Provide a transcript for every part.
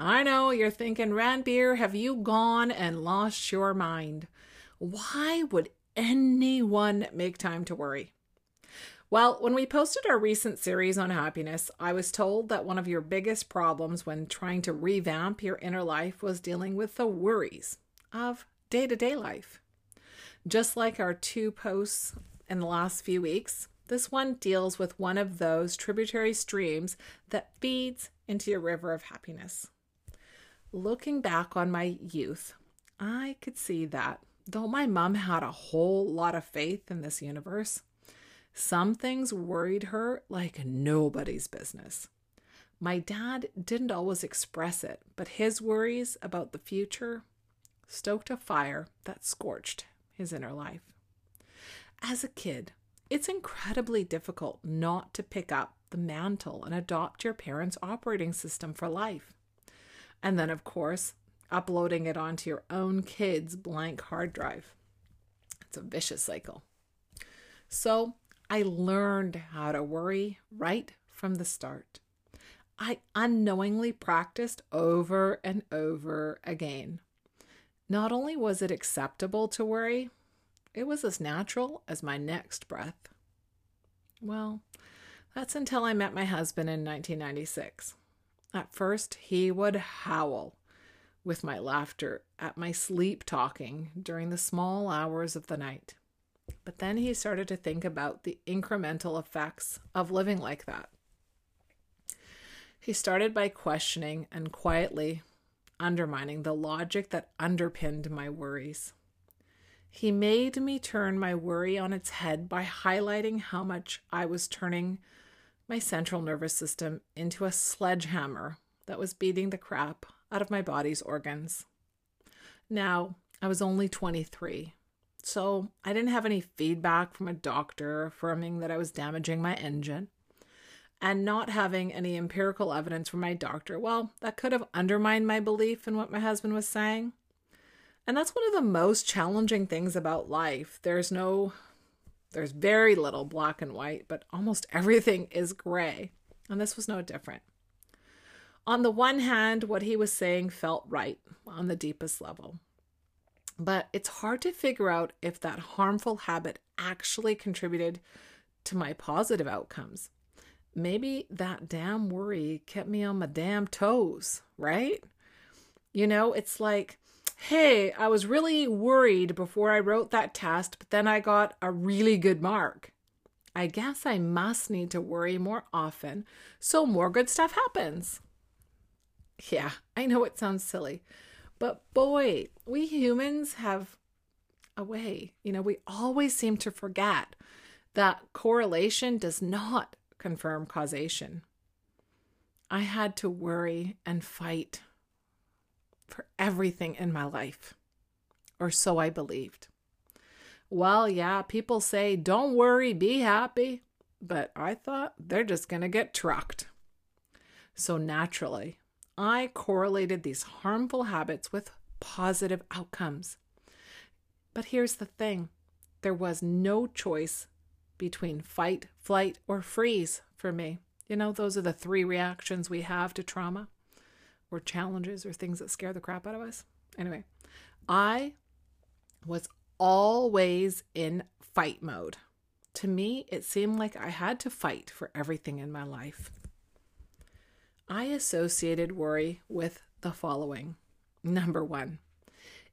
I know you're thinking, Ranbir, have you gone and lost your mind? Why would anyone make time to worry? Well, when we posted our recent series on happiness, I was told that one of your biggest problems when trying to revamp your inner life was dealing with the worries of day to day life. Just like our two posts in the last few weeks, this one deals with one of those tributary streams that feeds into your river of happiness. Looking back on my youth, I could see that though my mom had a whole lot of faith in this universe, some things worried her like nobody's business. My dad didn't always express it, but his worries about the future stoked a fire that scorched his inner life. As a kid, it's incredibly difficult not to pick up the mantle and adopt your parents' operating system for life. And then, of course, uploading it onto your own kid's blank hard drive. It's a vicious cycle. So I learned how to worry right from the start. I unknowingly practiced over and over again. Not only was it acceptable to worry, it was as natural as my next breath. Well, that's until I met my husband in 1996. At first, he would howl with my laughter at my sleep talking during the small hours of the night. But then he started to think about the incremental effects of living like that. He started by questioning and quietly undermining the logic that underpinned my worries. He made me turn my worry on its head by highlighting how much I was turning my central nervous system into a sledgehammer that was beating the crap out of my body's organs. Now, I was only 23, so I didn't have any feedback from a doctor affirming that I was damaging my engine. And not having any empirical evidence from my doctor, well, that could have undermined my belief in what my husband was saying. And that's one of the most challenging things about life. There's no there's very little black and white, but almost everything is gray. And this was no different. On the one hand, what he was saying felt right on the deepest level. But it's hard to figure out if that harmful habit actually contributed to my positive outcomes. Maybe that damn worry kept me on my damn toes, right? You know, it's like hey, I was really worried before I wrote that test, but then I got a really good mark. I guess I must need to worry more often so more good stuff happens. Yeah, I know it sounds silly, but boy, we humans have a way. You know, we always seem to forget that correlation does not confirm causation. I had to worry and fight everything in my life. Or so I believed. Well, yeah, people say, don't worry, be happy. But I thought they're just going to get trucked. So naturally, I correlated these harmful habits with positive outcomes. But here's the thing there was no choice between fight, flight, or freeze for me. You know, those are the three reactions we have to trauma or challenges or things that scare the crap out of us. Anyway, I was always in fight mode. To me, it seemed like I had to fight for everything in my life. I associated worry with the following. Number one,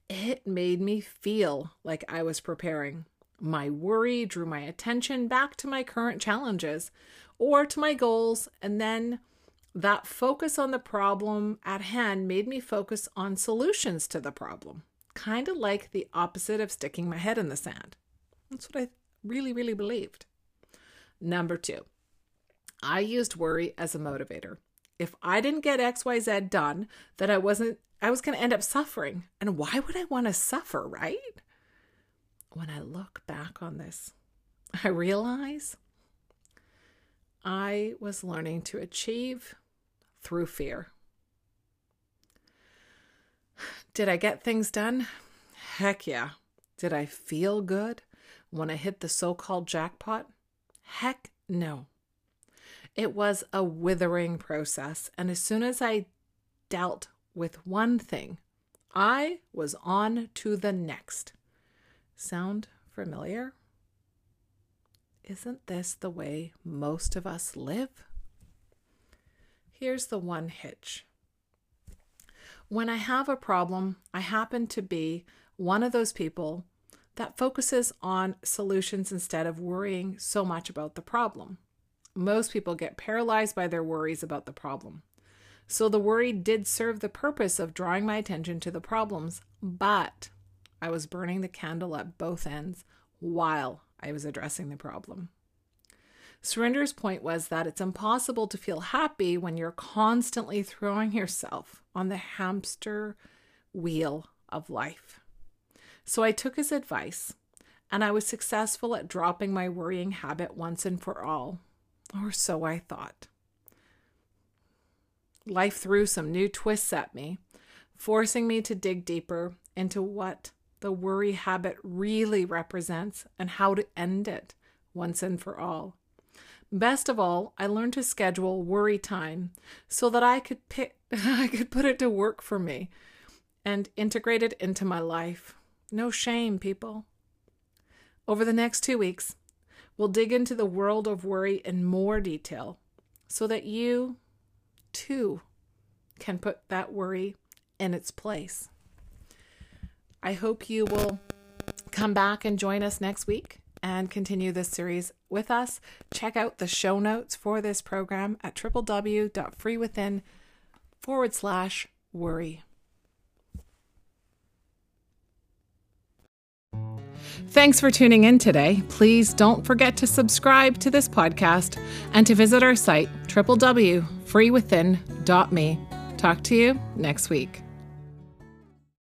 it made me feel like I was preparing. My worry drew my attention back to my current challenges or to my goals, and then that focus on the problem at hand made me focus on solutions to the problem, kind of like the opposite of sticking my head in the sand. That's what I really, really believed. Number two, I used worry as a motivator. if I didn't get XYZ done, that I wasn't, I was going to end up suffering. And why would I want to suffer, right? When I look back on this, I realize I was learning to achieve through fear. Did I get things done? Heck yeah. Did I feel good when I hit the so called jackpot? Heck no. It was a withering process. And as soon as I dealt with one thing, I was on to the next. Sound familiar? Isn't this the way most of us live? Here's the one hitch. When I have a problem, I happen to be one of those people that focuses on solutions instead of worrying so much about the problem most people get paralyzed by their worries about the problem. So the worry did serve the purpose of drawing my attention to the problems, but I was burning the candle at both ends while I was addressing the problem. Surinder's point was that it's impossible to feel happy when you're constantly throwing yourself on the hamster wheel of life. So I took his advice and I was successful at dropping my worrying habit once and for all. Or so I thought. Life threw some new twists at me, forcing me to dig deeper into what the worry habit really represents and how to end it once and for all. Best of all, I learned to schedule worry time so that I could pick, I could put it to work for me and integrate it into my life. No shame, people. Over the next 2 weeks, We'll dig into the world of worry in more detail so that you, too, can put that worry in its place. I hope you will come back and join us next week and continue this series with us. Check out the show notes for this program at www.freewithin forward slash worry. Thanks for tuning in today. Please don't forget to subscribe to this podcast and to visit our site, www.freewithin.me. Talk to you next week.